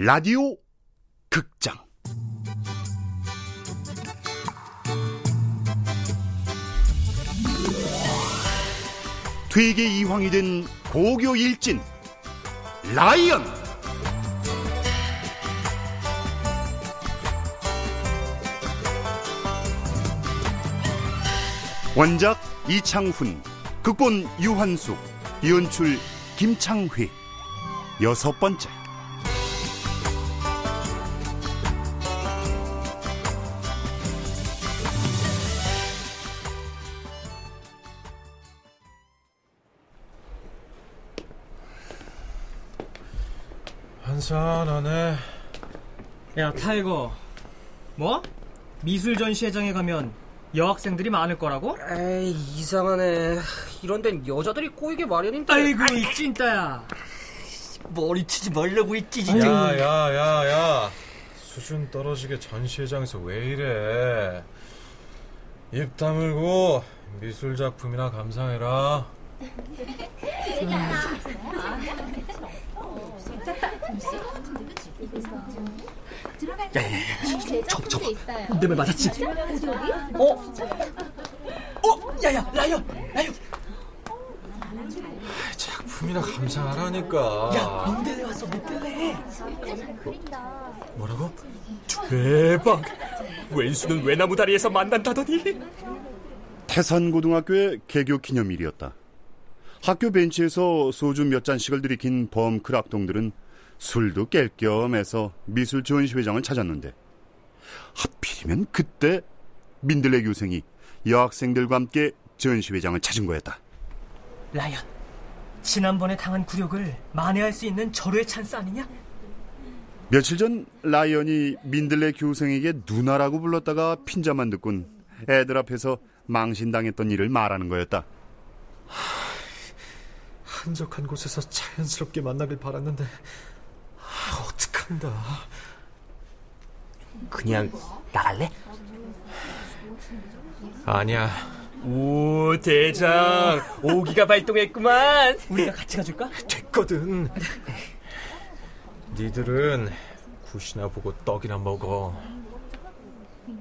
라디오 극장. 퇴계 이황이 된 고교 일진 라이언. 원작 이창훈 극본 유한숙 연출 김창휘 여섯 번째 한산하네. 야 타이거 뭐? 미술 전시회장에 가면 여학생들이 많을 거라고? 에이 이상하네 이런 데는 여자들이 꼬이게 마련인데 아이고 이 찐따야 머리 치지 말라고 했지 진짜 야 야 야 야 수준 떨어지게 전시회장에서 왜 이래? 입 다물고 미술 작품이나 감상해라. 접어 접어 내말 맞았지? 어? 어? 야야 라이언 라이언 작품이나 감상하라니까. 야 민들레 왔어 민들레 뭐라고? 대박! 왼수는 외나무 다리에서 만난다더니 태산고등학교의 개교 기념일이었다. 학교 벤치에서 소주 몇 잔씩을 들이킨 범크 악동들은 술도 깰 겸 해서 미술 전시회장을 찾았는데 하필이면 그때 민들레 교생이 여학생들과 함께 전시회장을 찾은 거였다. 라이언 지난번에 당한 굴욕을 만회할 수 있는 절호의 찬스 아니냐? 며칠 전 라이언이 민들레 교생에게 누나라고 불렀다가 핀잔만 듣곤 애들 앞에서 망신당했던 일을 말하는 거였다. 한적한 곳에서 자연스럽게 만나길 바랐는데 아, 어떡한다. 그냥 나갈래? 아니야. 오 대장 오기가 발동했구만 우리가 같이 가줄까? 됐거든. 니들은 굿이나 보고 떡이나 먹어.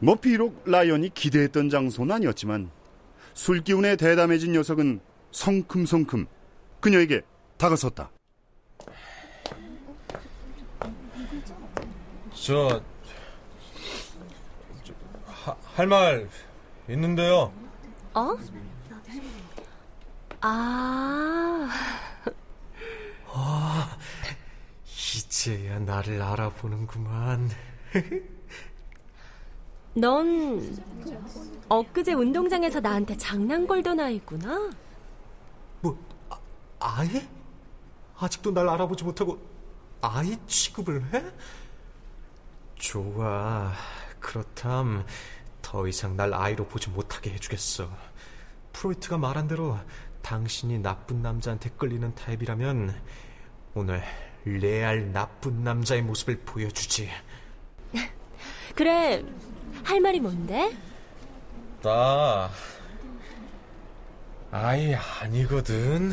뭐 비록 라이언이 기대했던 장소는 아니었지만 술 기운에 대담해진 녀석은 성큼성큼 그녀에게 다가섰다. 저, 할 말 있는데요. 어? 아, 이제야 나를 알아보는구만. 넌 엊그제 운동장에서 나한테 장난 걸던 아이구나. 뭐, 아, 아이? 아직도 날 알아보지 못하고 아이 취급을 해? 좋아. 그렇담 더 이상 날 아이로 보지 못하게 해주겠어. 프로이트가 말한 대로 당신이 나쁜 남자한테 끌리는 타입이라면 오늘 레알 나쁜 남자의 모습을 보여주지. 그래, 할 말이 뭔데? 나 아이 아니거든.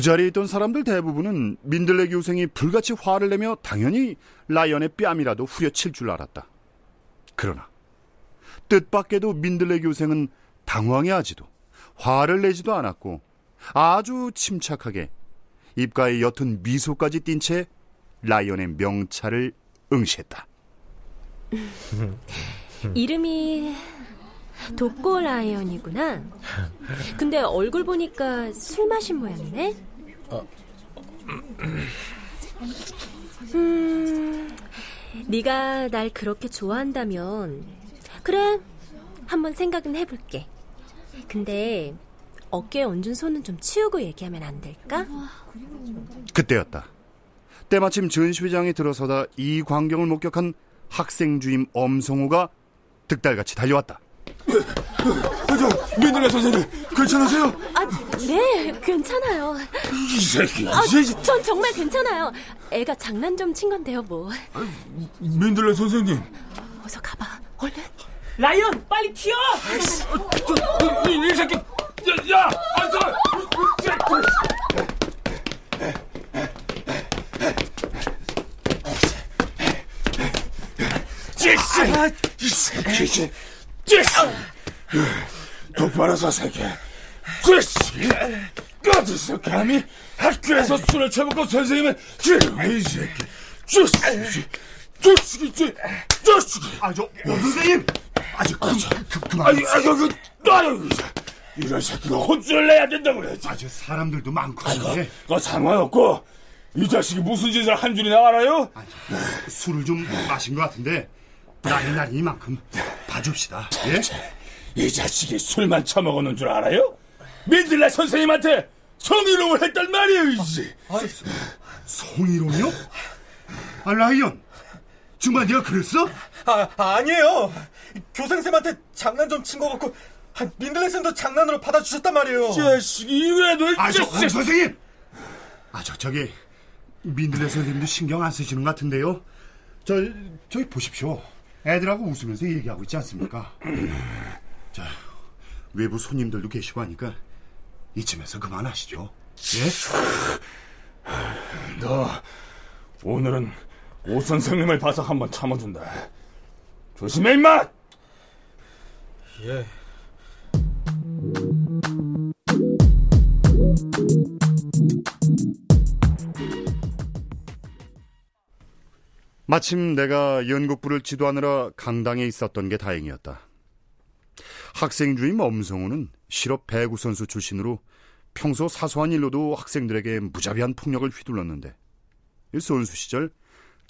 자리에 있던 사람들 대부분은 민들레 교생이 불같이 화를 내며 당연히 라이언의 뺨이라도 후려칠 줄 알았다. 그러나 뜻밖에도 민들레 교생은 당황해하지도 화를 내지도 않았고 아주 침착하게 입가에 옅은 미소까지 띈채 라이언의 명찰을 응시했다. 이름이 독고 라이언이구나. 근데 얼굴 보니까 술 마신 모양이네. 음, 네가 날 그렇게 좋아한다면 그래, 한번 생각은 해볼게. 근데 어깨에 얹은 손은 좀 치우고 얘기하면 안 될까? 그때였다. 때마침 전시회장에 들어서다 이 광경을 목격한 학생 주임 엄성호가 득달같이 달려왔다. 저 민들레 선생님 괜찮으세요? 아, 네, 괜찮아요. 이 새끼 아, 전 정말 괜찮아요. 애가 장난 좀 친 건데요, 뭐. 민들레 선생님 어서 가봐, 얼른. 라이언, 빨리 튀어! 이, 이 새끼 야, 야 안서 이 새끼 찌씨 똑바로 서 새끼 찌씨 어디서 감히 학교에서 술을 처먹고 선생님은 이 새끼. 찌씨 찌씨 찌씨 아저 선생님! 아저 그, 그, 그만 아니, 아, 그, 그, 아유, 이런 새끼가 혼쭐을 내야 된다고 그랬지. 아저 사람들도 많고 아이고, 그거 상관없고, 이 자식이 무슨 짓을 한 줄이나 알아요? 술을 좀 마신 것 같은데 날이 날 이만큼 봐줍시다. 예? 이 자식이 술만 처먹었는 줄 알아요? 민들레 선생님한테 성희롱을 했단 말이에요, 이씨. 송이론이요? 아 라이언 정말 네가 그랬어? 아, 아니에요. 교생쌤한테 장난 좀 친 것 같고, 아, 민들레 쌤도 장난으로 받아주셨단 말이에요. 자식이 그래도 아저 진짜- 선생님 아 저 저기 민들레 선생님도 신경 안 쓰시는 것 같은데요 저 저기 보십시오 애들하고 웃으면서 얘기하고 있지 않습니까 자 외부 손님들도 계시고 하니까 이쯤에서 그만하시죠 예? 너 오늘은 오 선생님을 봐서 한번 참아준다. 조심해 임마. 예. 마침 내가 연극부를 지도하느라 강당에 있었던 게 다행이었다. 학생 주임 엄성우는 실업 배구 선수 출신으로 평소 사소한 일로도 학생들에게 무자비한 폭력을 휘둘렀는데 이 선수 시절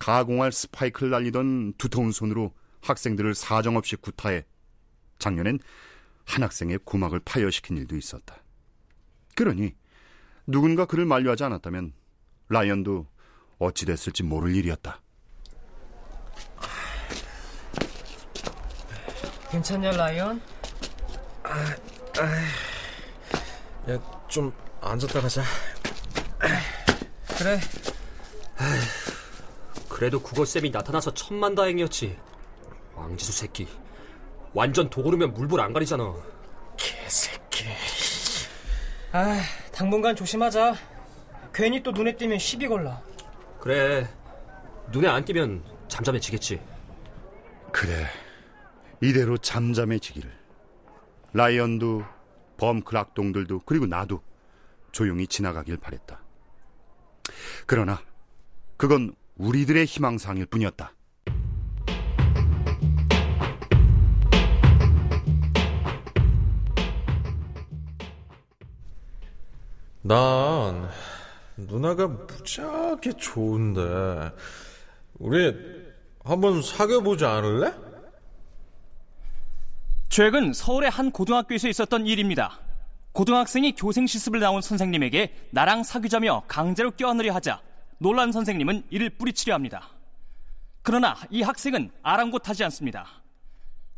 가공할 스파이크를 날리던 두터운 손으로 학생들을 사정없이 구타해 작년엔 한 학생의 고막을 파열시킨 일도 있었다. 그러니 누군가 그를 만류하지 않았다면 라이언도 어찌 됐을지 모를 일이었다. 괜찮냐, 라이언? 야, 좀 앉았다 가자. 그래, 그래도 국어쌤이 나타나서 천만다행이었지. 왕지수 새끼. 완전 도구르면 물불 안 가리잖아. 개새끼. 아, 당분간 조심하자. 괜히 또 눈에 띄면 시비 걸라. 그래. 눈에 안 띄면 잠잠해지겠지. 그래 이대로 잠잠해지기를 라이언도 범클 악동들도 그리고 나도 조용히 지나가길 바랬다 그러나 그건 우리들의 희망사항일 뿐이었다 난 누나가 무지하게 좋은데 우리 한번 사귀어보지 않을래? 최근 서울의 한 고등학교에서 있었던 일입니다. 고등학생이 교생 실습을 나온 선생님에게 나랑 사귀자며 강제로 껴안으려 하자 놀란 선생님은 이를 뿌리치려 합니다. 그러나 이 학생은 아랑곳하지 않습니다.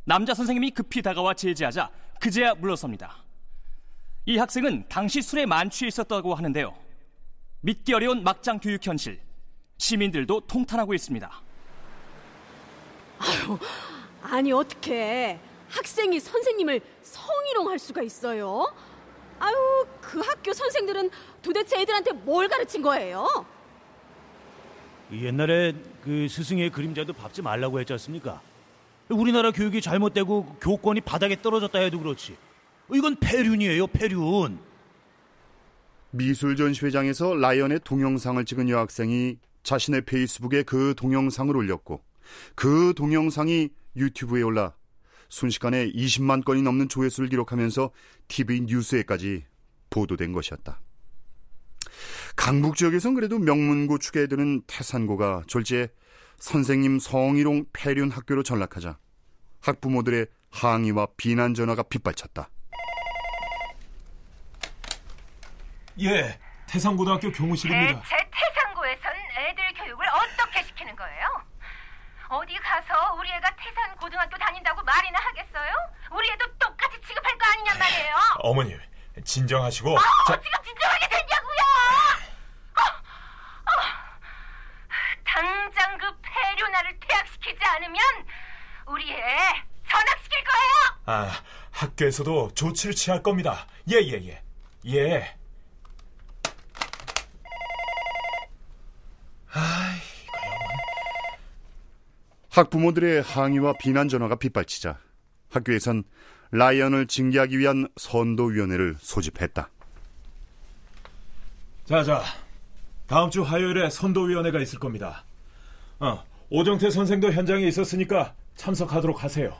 남자 선생님이 급히 다가와 제지하자 그제야 물러섭니다. 이 학생은 당시 술에 만취해 있었다고 하는데요. 믿기 어려운 막장 교육 현실. 시민들도 통탄하고 있습니다. 아니 어떻게 학생이 선생님을 성희롱할 수가 있어요? 아유 그 학교 선생들은 도대체 애들한테 뭘 가르친 거예요? 옛날에 그 스승의 그림자도 밟지 말라고 했지 않습니까? 우리나라 교육이 잘못되고 교권이 바닥에 떨어졌다 해도 그렇지. 이건 폐륜이에요, 폐륜. 미술 전시회장에서 라이언의 동영상을 찍은 여학생이 자신의 페이스북에 그 동영상을 올렸고 그 동영상이 유튜브에 올라 순식간에 20만 건이 넘는 조회수를 기록하면서 TV 뉴스에까지 보도된 것이었다. 강북 지역에선 그래도 명문고 축에 드는 태산고가 졸지에 선생님 성희롱 폐륜 학교로 전락하자 학부모들의 항의와 비난 전화가 빗발쳤다. 예, 태산고등학교 교무실입니다. 대체 태산고에선 애들 교육을 어디 가서 우리 애가 태산 고등학교 다닌다고 말이나 하겠어요? 우리 애도 똑같이 취급할 거 아니냔 말이에요. 어머님, 진정하시고. 어, 자, 지금 진정하게 됐냐고요? 어, 어. 당장 그 폐륜아를 퇴학시키지 않으면 우리 애 전학시킬 거예요. 아, 학교에서도 조치를 취할 겁니다. 예, 예, 예. 예. 학부모들의 항의와 비난 전화가 빗발치자 학교에선 라이언을 징계하기 위한 선도위원회를 소집했다. 자, 자. 다음 주 화요일에 선도위원회가 있을 겁니다. 어, 오정태 선생도 현장에 있었으니까 참석하도록 하세요.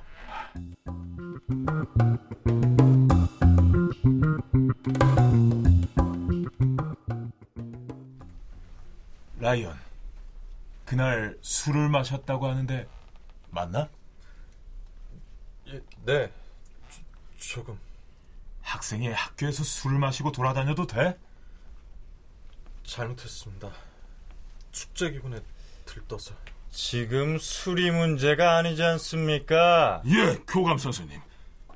라이언, 그날 술을 마셨다고 하는데 맞나? 예, 네. 조, 금 학생이 학교에서 술을 마시고 돌아다녀도 돼? 잘못했습니다. 축제 기분에 들떠서. 지금 술이 문제가 아니지 않습니까? 예, 교감 선생님.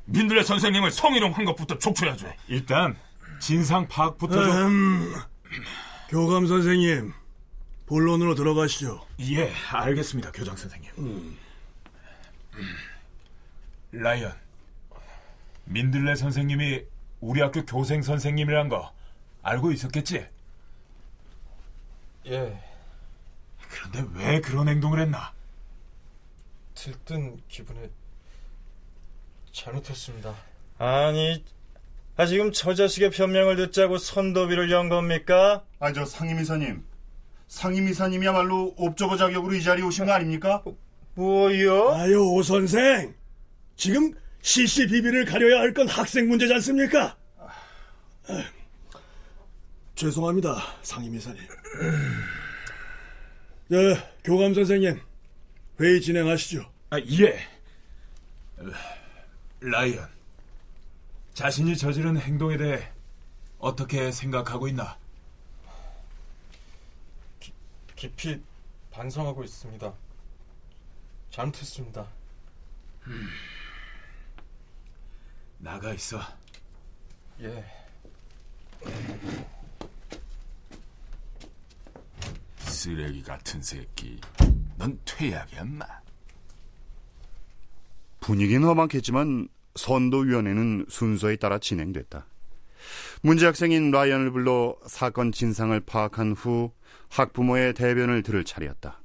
민들레 선생님을 성희롱한 것부터 촉초해야죠. 일단 진상 파악부터 좀. 음, 교감 선생님, 본론으로 들어가시죠. 예, 알겠습니다, 교장 선생님. 음. 라이언, 민들레 선생님이 우리 학교 교생 선생님이란 거 알고 있었겠지? 예. 그런데 왜 그런 행동을 했나? 들뜬 기분에 잘못했습니다. 아니, 아 지금 저 자식의 변명을 듣자고 선도비를 연 겁니까? 아, 저 상임이사님. 상임이사님이야말로 옵저버 자격으로 이 자리에 오신 거 아닙니까? 뭐요? 아유, 오 선생. 지금 CCBB를 가려야 할 건 학생 문제지 않습니까? 아, 죄송합니다, 상임이사님. 네, 교감 선생님, 회의 진행하시죠. 아, 예. 라이언, 자신이 저지른 행동에 대해 어떻게 생각하고 있나? 기, 깊이 반성하고 있습니다. 잘못했습니다. 음. 나가 있어. 예. 쓰레기 같은 새끼. 넌 퇴학이야, 마. 분위기는 험악했지만 선도위원회는 순서에 따라 진행됐다. 문제 학생인 라이언을 불러 사건 진상을 파악한 후 학부모의 대변을 들을 차례였다.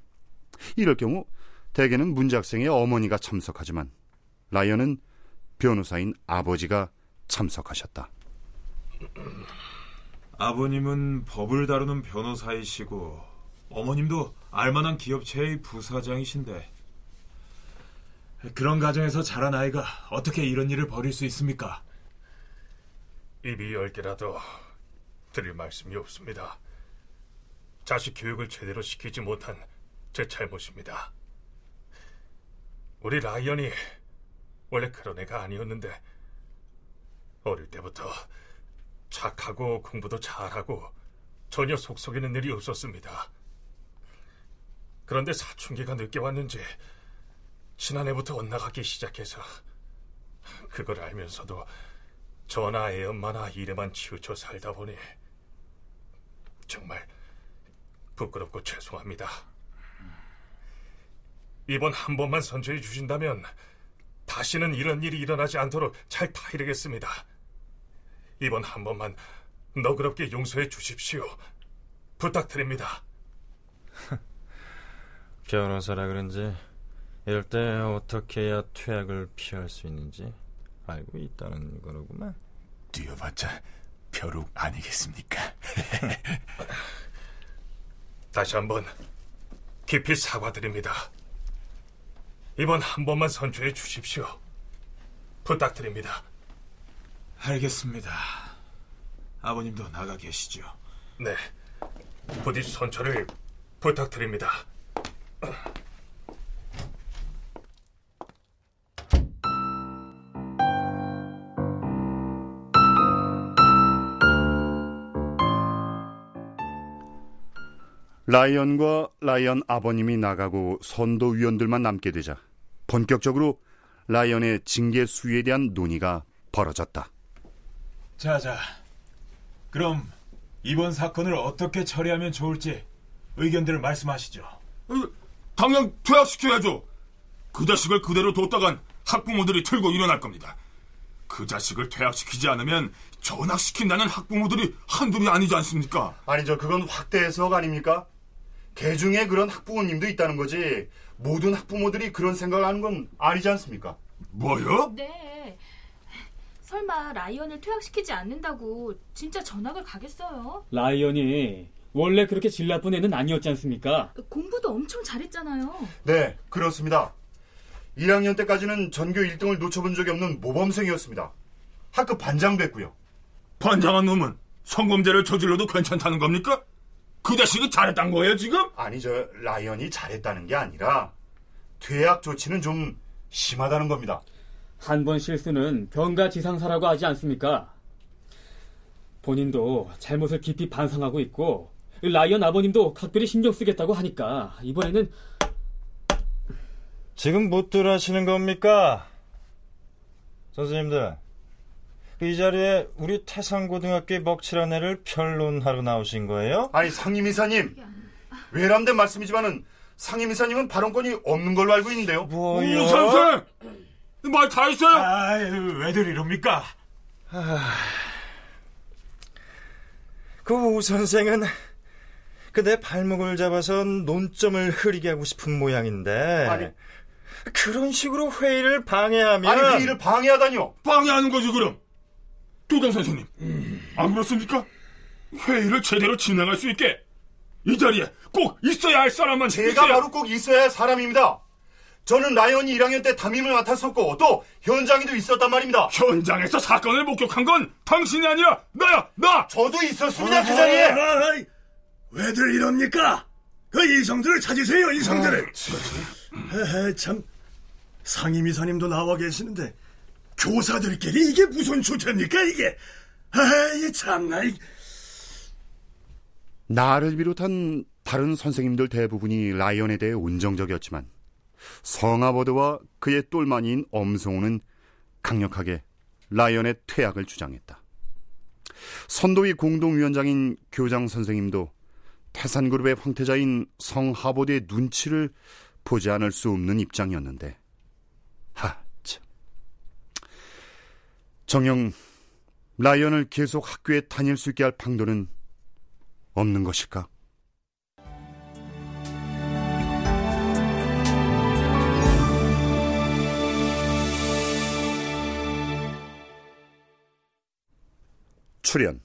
이럴 경우 대개는 문제 학생의 어머니가 참석하지만 라이언은 변호사인 아버지가 참석하셨다. 아버님은 법을 다루는 변호사이시고 어머님도 알만한 기업체의 부사장이신데 그런 가정에서 자란 아이가 어떻게 이런 일을 벌일 수 있습니까? 입이 열 개라도 드릴 말씀이 없습니다. 자식 교육을 제대로 시키지 못한 제 잘못입니다. 우리 라이언이 원래 그런 애가 아니었는데 어릴 때부터 착하고 공부도 잘하고 전혀 속 속이는 일이 없었습니다. 그런데 사춘기가 늦게 왔는지 지난해부터 엇나가기 시작해서 그걸 알면서도 전화 애 엄마나 일에만 치우쳐 살다 보니 정말 부끄럽고 죄송합니다. 이번 한 번만 선처해 주신다면 다시는 이런 일이 일어나지 않도록 잘 타이르겠습니다. 이번 한 번만 너그럽게 용서해 주십시오. 부탁드립니다. 변호사라 그런지 이럴 때 어떻게 해야 퇴학을 피할 수 있는지 알고 있다는 거로구만. 뛰어봤자 벼룩 아니겠습니까? 다시 한번 깊이 사과드립니다. 이번 한 번만 선처해 주십시오. 부탁드립니다. 알겠습니다. 아버님도 나가 계시죠. 네. 부디 선처를 부탁드립니다. 라이언과 라이언 아버님이 나가고 선도위원들만 남게 되자 본격적으로 라이언의 징계 수위에 대한 논의가 벌어졌다. 자자, 그럼 이번 사건을 어떻게 처리하면 좋을지 의견들을 말씀하시죠. 당장 퇴학시켜야죠. 그 자식을 그대로 뒀다간 학부모들이 틀고 일어날 겁니다. 그 자식을 퇴학시키지 않으면 전학시킨다는 학부모들이 한둘이 아니지 않습니까? 아니죠. 그건 확대 해석 아닙니까? 개 중에 그런 학부모님도 있다는 거지. 모든 학부모들이 그런 생각을 하는 건 아니지 않습니까? 뭐요? 네. 설마 라이언을 퇴학시키지 않는다고 진짜 전학을 가겠어요? 라이언이 원래 그렇게 질 나쁜 애는 아니었지 않습니까? 공부도 엄청 잘했잖아요. 네, 그렇습니다. 1학년 때까지는 전교 1등을 놓쳐본 적이 없는 모범생이었습니다. 학급 반장도 했고요. 반장한 놈은 성범죄를 저질러도 괜찮다는 겁니까? 그 자식이 잘했단 거예요, 지금? 아니, 저 라이언이 잘했다는 게 아니라 퇴학 조치는 좀 심하다는 겁니다. 한 번 실수는 병가지상사라고 하지 않습니까? 본인도 잘못을 깊이 반성하고 있고 라이언 아버님도 각별히 신경 쓰겠다고 하니까 이번에는 지금 무엇들 하시는 겁니까? 선생님들, 이 자리에 우리 태산고등학교의 먹칠한 애를 변론하러 나오신 거예요? 아니, 상임 이사님. 외람된 말씀이지만은 상임 이사님은 발언권이 없는 걸로 알고 있는데요. 뭐요? 오, 선생! 말 다 했어요? 아, 왜들 이럽니까? 아, 그우 선생은 그 내 발목을 잡아서 논점을 흐리게 하고 싶은 모양인데 아니. 그런 식으로 회의를 방해하면 아니, 회의를 방해하다니요. 방해하는 거지, 그럼. 도장 선생님, 안 그렇습니까? 회의를 제대로 진행할 수 있게 이 자리에 꼭 있어야 할 사람만 제가 바로 꼭 있어야 할 사람입니다. 저는 라이언이 1학년 때 담임을 맡았었고 또 현장에도 있었단 말입니다. 현장에서 사건을 목격한 건 당신이 아니라 나야, 나! 저도 있었습니다, 그 자리에. 왜들 이럽니까? 그 이성들을 찾으세요, 이성들을. 헤헤, 참 상임 이사님도 나와 계시는데 교사들끼리 이게 무슨 주체입니까 이게? 에이 참나. 이- 나를 비롯한 다른 선생님들 대부분이 라이언에 대해 온정적이었지만 성아버드와 그의 똘마니인 엄성우는 강력하게 라이언의 퇴학을 주장했다. 선도위 공동위원장인 교장 선생님도 태산그룹의 황태자인 성하보드의 눈치를 보지 않을 수 없는 입장이었는데 하, 참. 정녕 라이언을 계속 학교에 다닐 수 있게 할 방도는 없는 것일까? 출연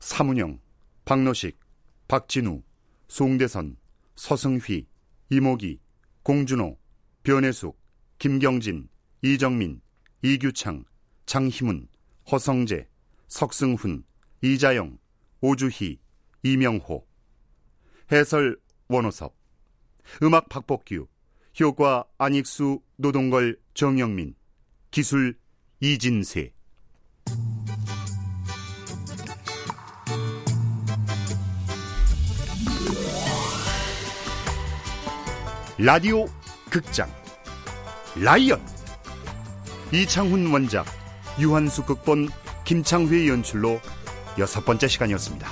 사문영, 박노식, 박진우, 송대선, 서승휘, 이모기, 공준호, 변혜숙, 김경진, 이정민, 이규창, 장희문, 허성재, 석승훈, 이자영, 오주희, 이명호. 해설 원호섭. 음악 박복규. 효과 안익수 노동걸 정영민. 기술 이진세. 라디오 극장. 라이언. 이창훈 원작 유한수 극본 김창회 연출로 여섯 번째 시간이었습니다.